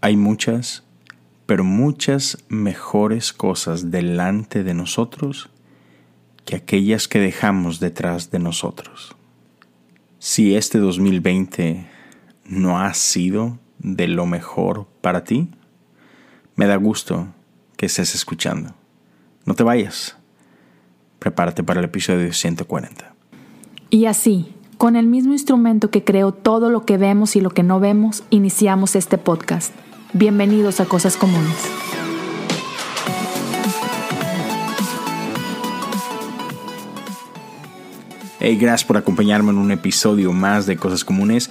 Hay muchas, pero muchas mejores cosas delante de nosotros que aquellas que dejamos detrás de nosotros. Si este 2020 no ha sido de lo mejor para ti, me da gusto que estés escuchando. No te vayas. Prepárate para el episodio 140. Y así, con el mismo instrumento que creó todo lo que vemos y lo que no vemos, iniciamos este podcast. Bienvenidos a Cosas Comunes. Hey, gracias por acompañarme en un episodio más de Cosas Comunes.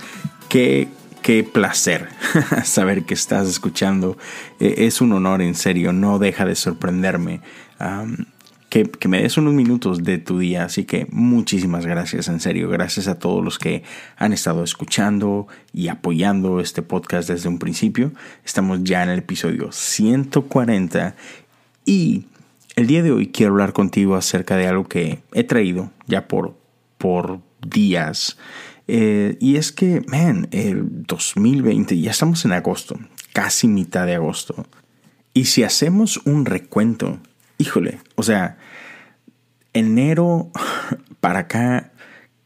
Qué, qué placer saber que estás escuchando. E, es un honor, en serio, no deja de sorprenderme. Que, me des unos minutos de tu día. Así que muchísimas gracias, en serio. Gracias a todos los que han estado escuchando y apoyando este podcast desde un principio. Estamos ya en el episodio 140 y el día de hoy quiero hablar contigo acerca de algo que he traído ya por por días. Eh, y es que, man, el 2020, ya estamos en agosto, casi mitad de agosto. Y si hacemos un recuento, híjole, o sea, enero para acá,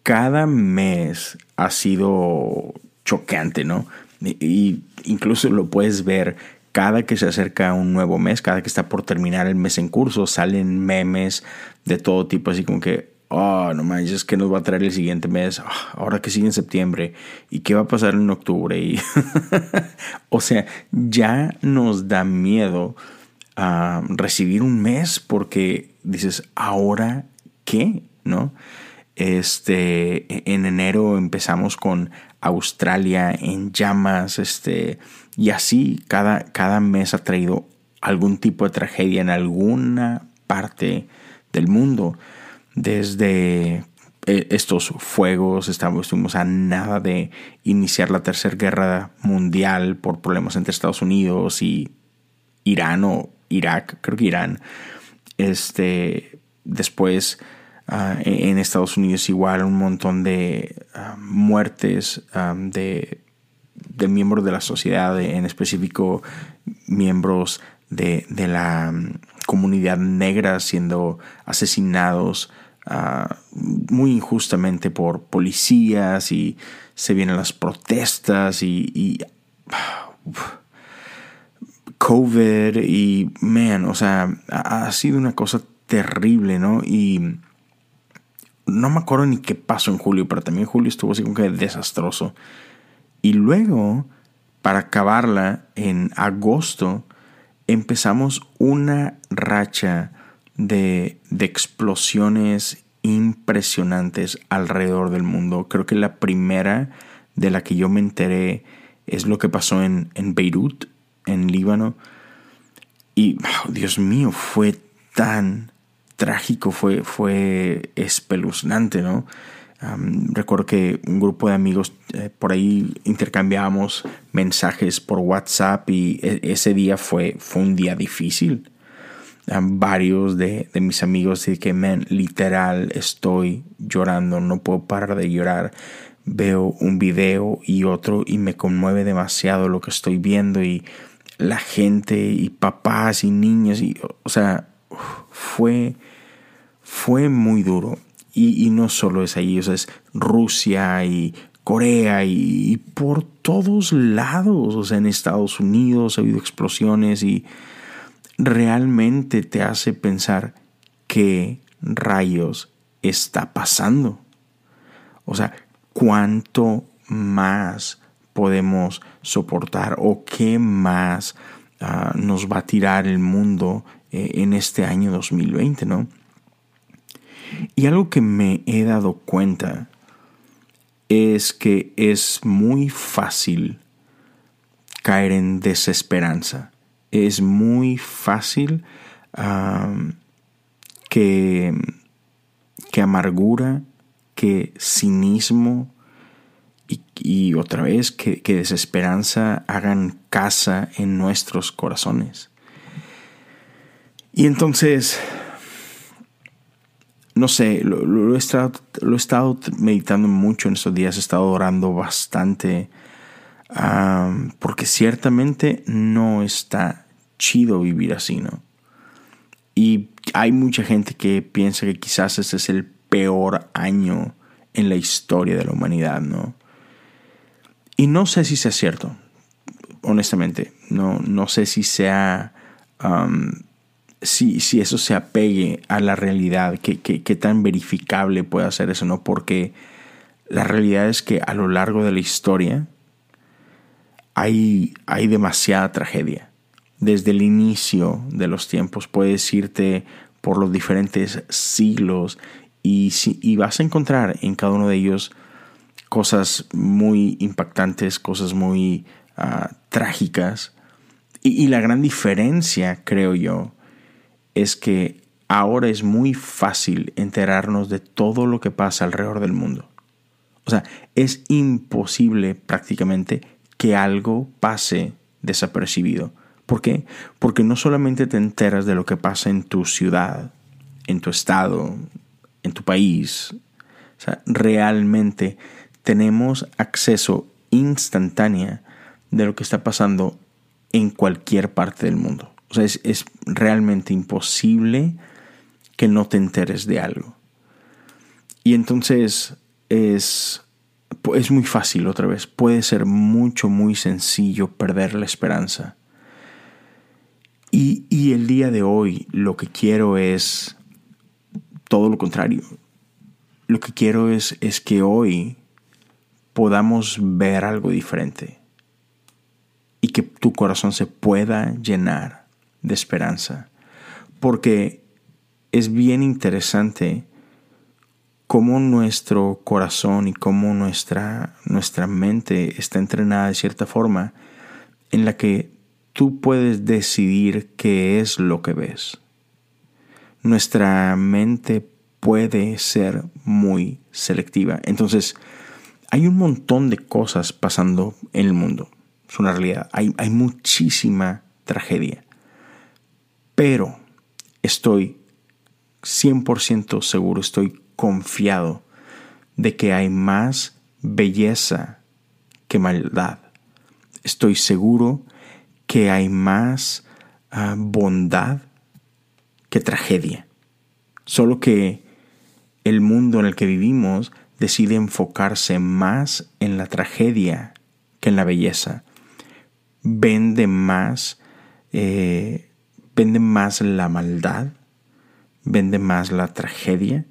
cada mes ha sido chocante, ¿no? Y incluso lo puedes ver cada que se acerca un nuevo mes, cada que está por terminar el mes en curso, salen memes de todo tipo, así como que, oh, no manches, ¿qué nos va a traer el siguiente mes? Ah, ahora que sigue en septiembre. ¿Y qué va a pasar en octubre? Y o sea, ya nos da miedo recibir un mes porque dices, ¿ahora qué? ¿No? Este, en enero empezamos con Australia en llamas, este, y así cada, cada mes ha traído algún tipo de tragedia en alguna parte del mundo desde eh, estos fuegos, estamos, estuvimos a nada de iniciar la tercera guerra mundial por problemas entre Estados Unidos y Irán o Irak, creo que Irán. Este, después ah, en Estados Unidos igual un montón de ah, muertes ah, de, miembros de la sociedad, en específico miembros de, de la mm, comunidad negra siendo asesinados muy injustamente por policías y se vienen las protestas y, COVID y man, o sea, ha, sido una cosa terrible, ¿no? Y no me acuerdo ni qué pasó en julio, pero también julio estuvo así como que desastroso. Y luego, para acabarla, en agosto, empezamos una racha de, explosiones impresionantes alrededor del mundo. Creo que la primera de la que yo me enteré es lo que pasó en, Beirut, en Líbano. Y, oh, Dios mío, fue tan trágico, fue, fue espeluznante, ¿no? recuerdo que un grupo de amigos eh, por ahí intercambiábamos mensajes por WhatsApp y e, ese día fue, fue un día difícil varios de, mis amigos y que, man, literal estoy llorando, no puedo parar de llorar. Veo un video y otro y me conmueve demasiado lo que estoy viendo y la gente y papás y niños y, o sea, fue, fue muy duro. Y, no solo es ahí, o sea, es Rusia y Corea y, y, por todos lados, o sea, en Estados Unidos ha habido explosiones y realmente te hace pensar qué rayos está pasando. O sea, cuánto más podemos soportar o qué más ah, nos va a tirar el mundo eh, en este año 2020, ¿no? Y algo que me he dado cuenta es que es muy fácil caer en desesperanza es muy fácil que, que amargura, que cinismo y, otra vez que, desesperanza hagan casa en nuestros corazones. Y entonces, no sé, lo, he estado, lo, he estado, meditando mucho en estos días, he estado orando bastante porque ciertamente no está chido vivir así, ¿no? Y hay mucha gente que piensa que quizás ese es el peor año en la historia de la humanidad, ¿no? Y no sé si sea cierto, honestamente. No, no sé si sea. si, si, eso se apegue a la realidad, qué que, tan verificable puede ser eso, ¿no? Porque la realidad es que a lo largo de la historia hay, hay demasiada tragedia. Desde el inicio de los tiempos puedes irte por los diferentes siglos y, y vas a encontrar en cada uno de ellos cosas muy impactantes, cosas muy ah, trágicas. Y, y la gran diferencia, creo yo, es que ahora es muy fácil enterarnos de todo lo que pasa alrededor del mundo. O sea, es imposible prácticamente que algo pase desapercibido. ¿Por qué? Porque no solamente te enteras de lo que pasa en tu ciudad, en tu estado, en tu país. O sea, realmente tenemos acceso instantáneo de lo que está pasando en cualquier parte del mundo. O sea, es, es realmente imposible que no te enteres de algo. Y entonces es, es muy fácil otra vez. Puede ser mucho, muy sencillo perder la esperanza. Y, y el día de hoy lo que quiero es todo lo contrario. Lo que quiero es, es que hoy podamos ver algo diferente y que tu corazón se pueda llenar de esperanza. Porque es bien interesante cómo nuestro corazón y cómo nuestra, nuestra mente está entrenada de cierta forma en la que tú puedes decidir qué es lo que ves. Nuestra mente puede ser muy selectiva. Entonces, hay un montón de cosas pasando en el mundo. Es una realidad. Hay, muchísima tragedia. Pero estoy 100% seguro, estoy confiado de que hay más belleza que maldad. Estoy seguro que hay más ah, bondad que tragedia. Solo que el mundo en el que vivimos decide enfocarse más en la tragedia que en la belleza. Vende más, eh, vende más la maldad, vende más la tragedia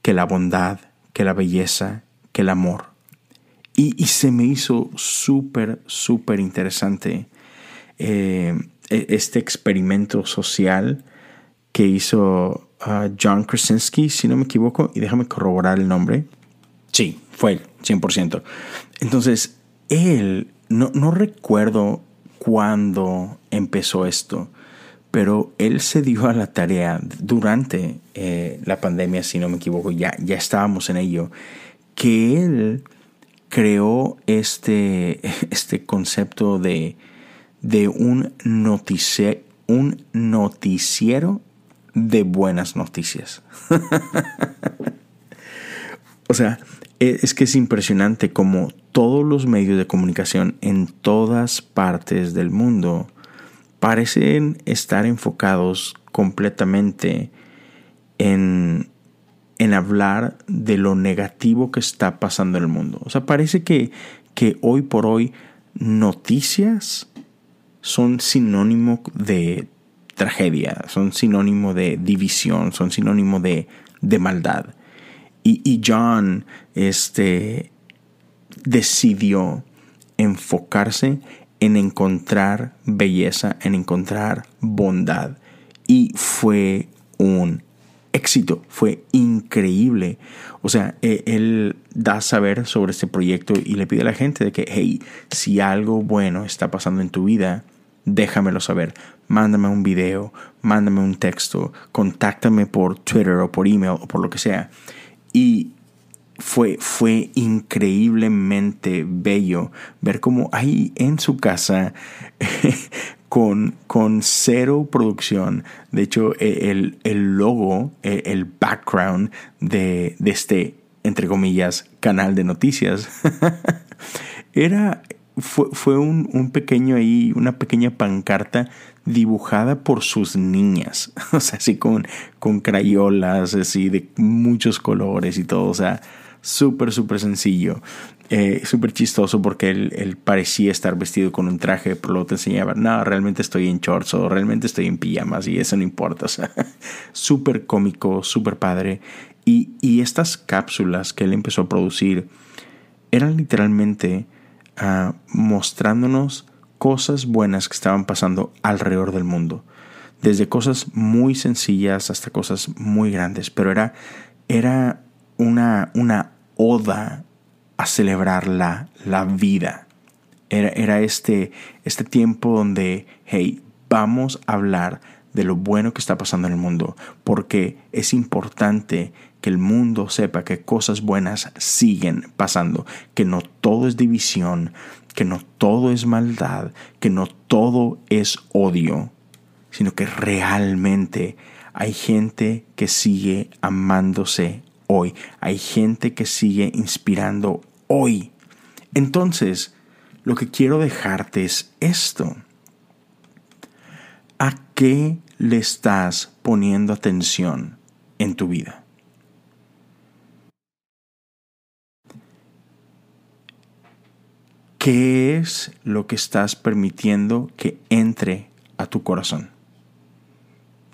que la bondad, que la belleza, que el amor. Y, se me hizo súper, súper interesante eh, e-, este experimento social que hizo John Krasinski, si no me equivoco, y déjame corroborar el nombre. Sí, fue él, 100%. Entonces, él, no, no recuerdo cuándo empezó esto, pero él se dio a la tarea durante eh, la pandemia, si no me equivoco, ya, ya estábamos en ello, que él creó este, este concepto de, de un, un noticiero de buenas noticias. o sea, e, es que es impresionante como todos los medios de comunicación en todas partes del mundo parecen estar enfocados completamente en, en hablar de lo negativo que está pasando en el mundo. O sea, parece que, que hoy por hoy noticias son sinónimo de tragedia, son sinónimo de división, son sinónimo de, de maldad. Y, y, John este, decidió enfocarse en encontrar belleza, en encontrar bondad. Y fue un éxito, fue increíble. O sea, e, él da saber sobre este proyecto y le pide a la gente de que, hey, si algo bueno está pasando en tu vida, déjamelo saber. Mándame un video, mándame un texto, contáctame por Twitter o por email o por lo que sea. Y fue, fue increíblemente bello ver cómo ahí en su casa, con, con cero producción, de hecho e, el, el logo, e, el background de, de este, entre comillas, canal de noticias, era, fue, fue un, un, pequeño ahí, una pequeña pancarta dibujada por sus niñas, o sea, así con, con crayolas, así de muchos colores y todo, o sea, súper, súper sencillo. Eh, súper chistoso porque él, parecía estar vestido con un traje, pero luego te enseñaba, no, realmente estoy en shorts o realmente estoy en pijamas y eso no importa. O sea, súper cómico, súper padre. Y, y, estas cápsulas que él empezó a producir eran literalmente ah, mostrándonos cosas buenas que estaban pasando alrededor del mundo. Desde cosas muy sencillas hasta cosas muy grandes. Pero era, era una, una oda a celebrar la, la vida. Era, era este, este tiempo donde, hey, vamos a hablar de lo bueno que está pasando en el mundo, porque es importante que el mundo sepa que cosas buenas siguen pasando, que no todo es división, que no todo es maldad, que no todo es odio, sino que realmente hay gente que sigue amándose hoy. Hay gente que sigue inspirando hoy. Entonces, lo que quiero dejarte es esto. ¿A qué le estás poniendo atención en tu vida? ¿Qué es lo que estás permitiendo que entre a tu corazón?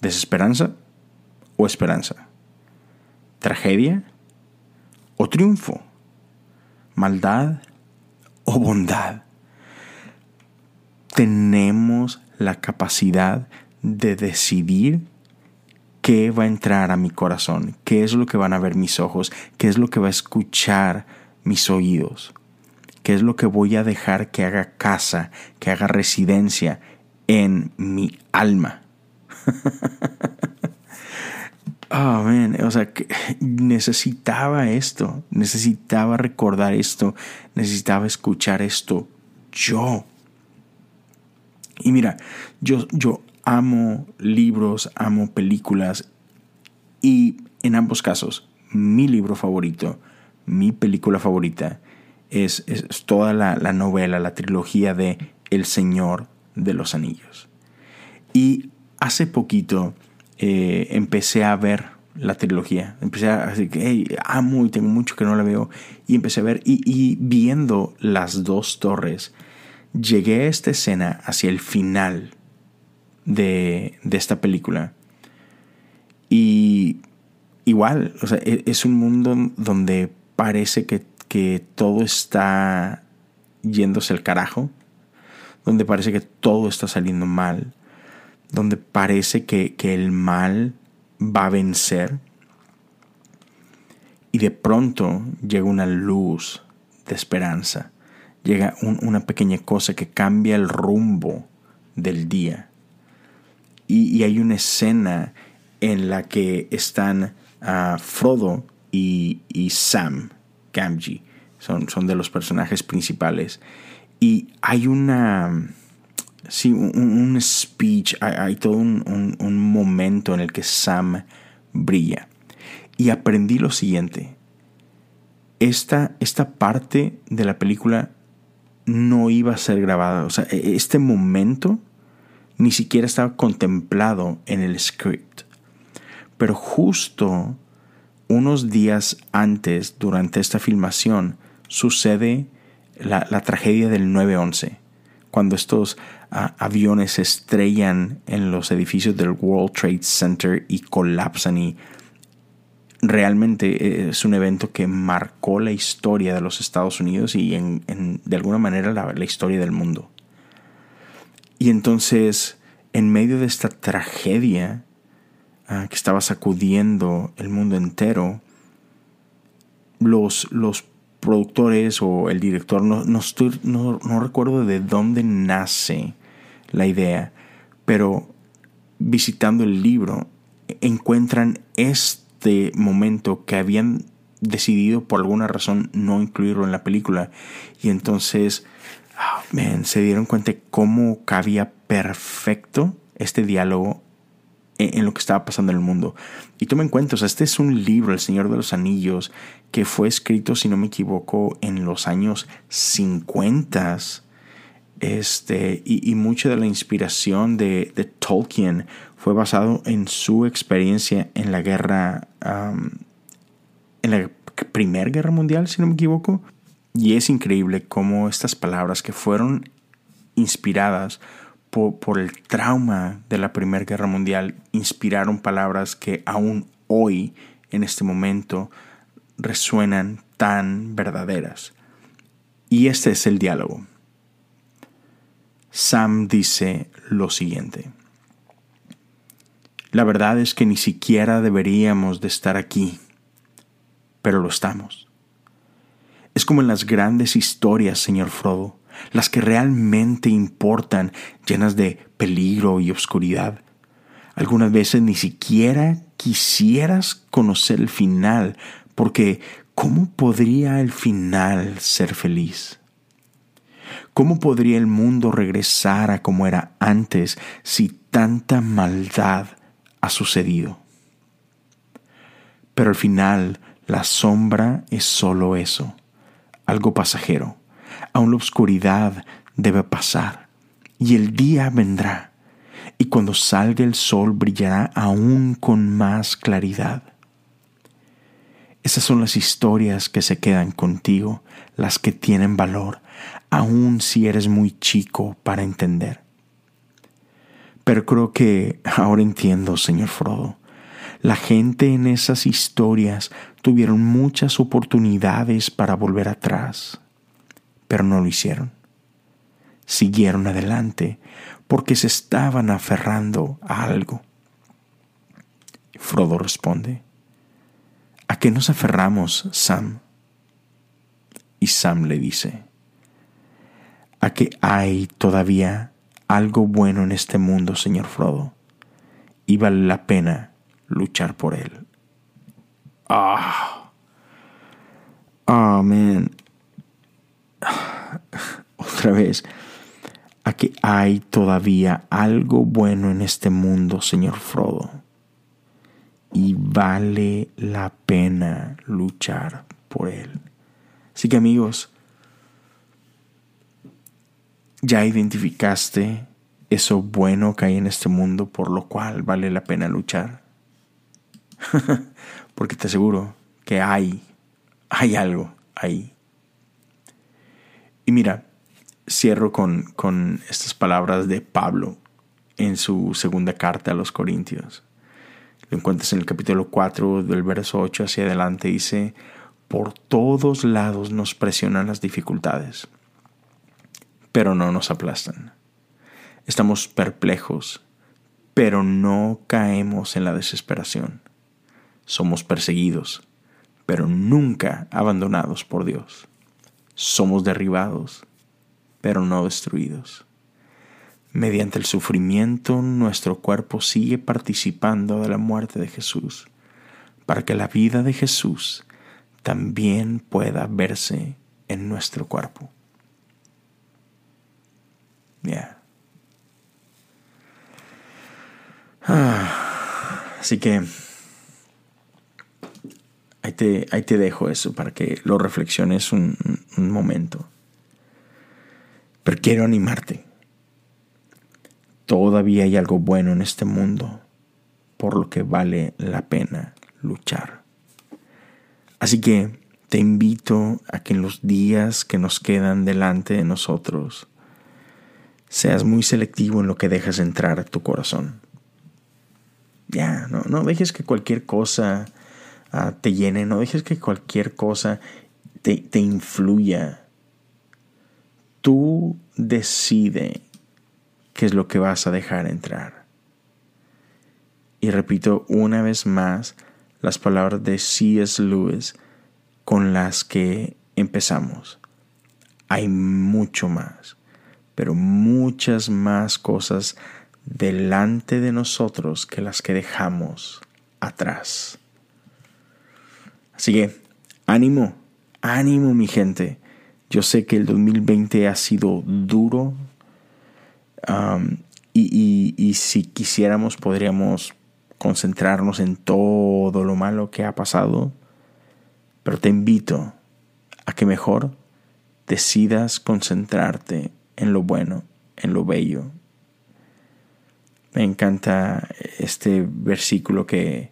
¿Desesperanza o esperanza? tragedia o triunfo, maldad o bondad. Tenemos la capacidad de decidir qué va a entrar a mi corazón, qué es lo que van a ver mis ojos, qué es lo que va a escuchar mis oídos, qué es lo que voy a dejar que haga casa, que haga residencia en mi alma. oh, o sea, necesitaba esto, necesitaba recordar esto, necesitaba escuchar esto yo. Y mira, yo, yo amo libros, amo películas y en ambos casos, mi libro favorito, mi película favorita es, es toda la, la novela, la trilogía de El Señor de los Anillos. Y hace poquito eh, empecé a ver la trilogía. Empecé a decir que amo y tengo mucho que no la veo. Y empecé a ver, y, viendo las dos torres, llegué a esta escena hacia el final de, de esta película. Y igual, e, es un mundo donde parece que, que todo está yéndose al carajo, donde parece que todo está saliendo mal donde parece que, el mal va a vencer. Y de pronto llega una luz de esperanza. Llega una pequeña cosa que cambia el rumbo del día. Y, hay una escena en la que están ah, Frodo y, Sam Gamgee. Son, son de los personajes principales. Y hay una sí, un, speech, hay, todo un, un, momento en el que Sam brilla. Y aprendí lo siguiente. Esta, esta parte de la película no iba a ser grabada. O sea, e, este momento ni siquiera estaba contemplado en el script. Pero justo unos días antes, durante esta filmación, sucede la, tragedia del 9-11 cuando estos ah, aviones se estrellan en los edificios del World Trade Center y colapsan y realmente eh, es un evento que marcó la historia de los Estados Unidos y en, de alguna manera la, historia del mundo. Y entonces, en medio de esta tragedia ah, que estaba sacudiendo el mundo entero, los, los productores o el director, no, no, recuerdo de dónde nace la idea, pero visitando el libro encuentran este momento que habían decidido por alguna razón no incluirlo en la película. Y entonces ah, se dieron cuenta de cómo cabía perfecto este diálogo en lo que estaba pasando en el mundo. Y toma en cuenta, este es un libro, El Señor de los Anillos, que fue escrito, si no me equivoco, en los años 50. Este, y, mucha de la inspiración de, Tolkien fue basado en su experiencia en la guerra, en la Primera Guerra Mundial, si no me equivoco. Y es increíble cómo estas palabras que fueron inspiradas por, el trauma de la Primera Guerra Mundial inspiraron palabras que aún hoy, en este momento, resuenan tan verdaderas. Y este es el diálogo. Sam dice lo siguiente. La verdad es que ni siquiera deberíamos de estar aquí, pero lo estamos. Es como en las grandes historias, señor Frodo las que realmente importan, llenas de peligro y oscuridad. Algunas veces ni siquiera quisieras conocer el final, porque ¿cómo podría el final ser feliz? ¿Cómo podría el mundo regresar a como era antes si tanta maldad ha sucedido? Pero al final la sombra es solo eso, algo pasajero Aún la oscuridad debe pasar y el día vendrá y cuando salga el sol brillará aún con más claridad. Esas son las historias que se quedan contigo, las que tienen valor, aun si eres muy chico para entender. Pero creo que ahora entiendo, señor Frodo. La gente en esas historias tuvieron muchas oportunidades para volver atrás pero no lo hicieron. Siguieron adelante porque se estaban aferrando a algo. Frodo responde, ¿A qué nos aferramos, Sam? Y Sam le dice, a que hay todavía algo bueno en este mundo, señor Frodo, y vale la pena luchar por él. Ah, oh, otra vez a que hay todavía algo bueno en este mundo, señor Frodo. Y vale la pena luchar por él. Así que amigos, ya identificaste eso bueno que hay en este mundo por lo cual vale la pena luchar. Porque te aseguro que hay, hay algo ahí. Y mira, cierro con, con estas palabras de Pablo en su segunda carta a los Corintios. Lo encuentras en el capítulo 4 del verso 8 hacia adelante. Dice, por todos lados nos presionan las dificultades, pero no nos aplastan. Estamos perplejos, pero no caemos en la desesperación. Somos perseguidos, pero nunca abandonados por Dios somos derribados, pero no destruidos. Mediante el sufrimiento nuestro cuerpo sigue participando de la muerte de Jesús, para que la vida de Jesús también pueda verse en nuestro cuerpo. Ah, así que Ahí te, dejo eso para que lo reflexiones un, un momento. Pero quiero animarte. Todavía hay algo bueno en este mundo por lo que vale la pena luchar. Así que te invito a que en los días que nos quedan delante de nosotros seas muy selectivo en lo que dejas entrar a tu corazón. Ya, no, no dejes que cualquier cosa Ah, te llene, no dejes que cualquier cosa te, te influya. Tú decide qué es lo que vas a dejar entrar. Y repito una vez más las palabras de C.S. Lewis con las que empezamos. Hay mucho más, pero muchas más cosas delante de nosotros que las que dejamos atrás. Así que, ánimo, ánimo mi gente. Yo sé que el 2020 ha sido duro um, y, y, si quisiéramos podríamos concentrarnos en todo lo malo que ha pasado, pero te invito a que mejor decidas concentrarte en lo bueno, en lo bello. Me encanta este versículo que,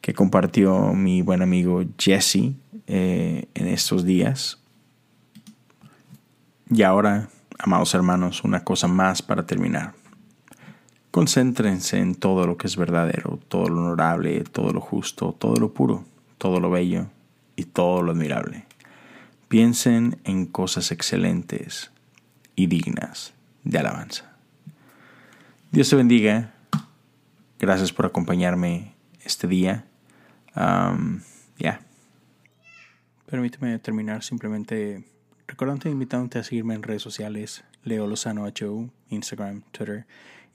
que compartió mi buen amigo Jesse eh, en estos días. Y ahora, amados hermanos, una cosa más para terminar. Concéntrense en todo lo que es verdadero, todo lo honorable, todo lo justo, todo lo puro, todo lo bello y todo lo admirable. Piensen en cosas excelentes y dignas de alabanza. Dios te bendiga. Gracias por acompañarme este día. Ya. Permíteme terminar simplemente recordándote e invitándote a seguirme en redes sociales, Leo Lozano HU, Instagram, Twitter.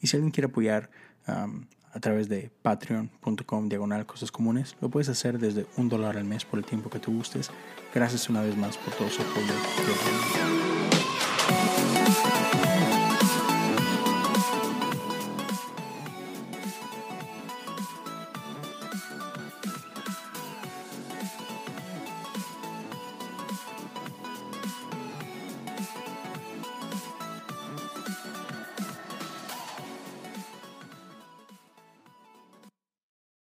Y si alguien quiere apoyar a través de patreon.com diagonal cosas comunes, lo puedes hacer desde un dólar al mes por el tiempo que tú gustes. Gracias una vez más por todo su apoyo.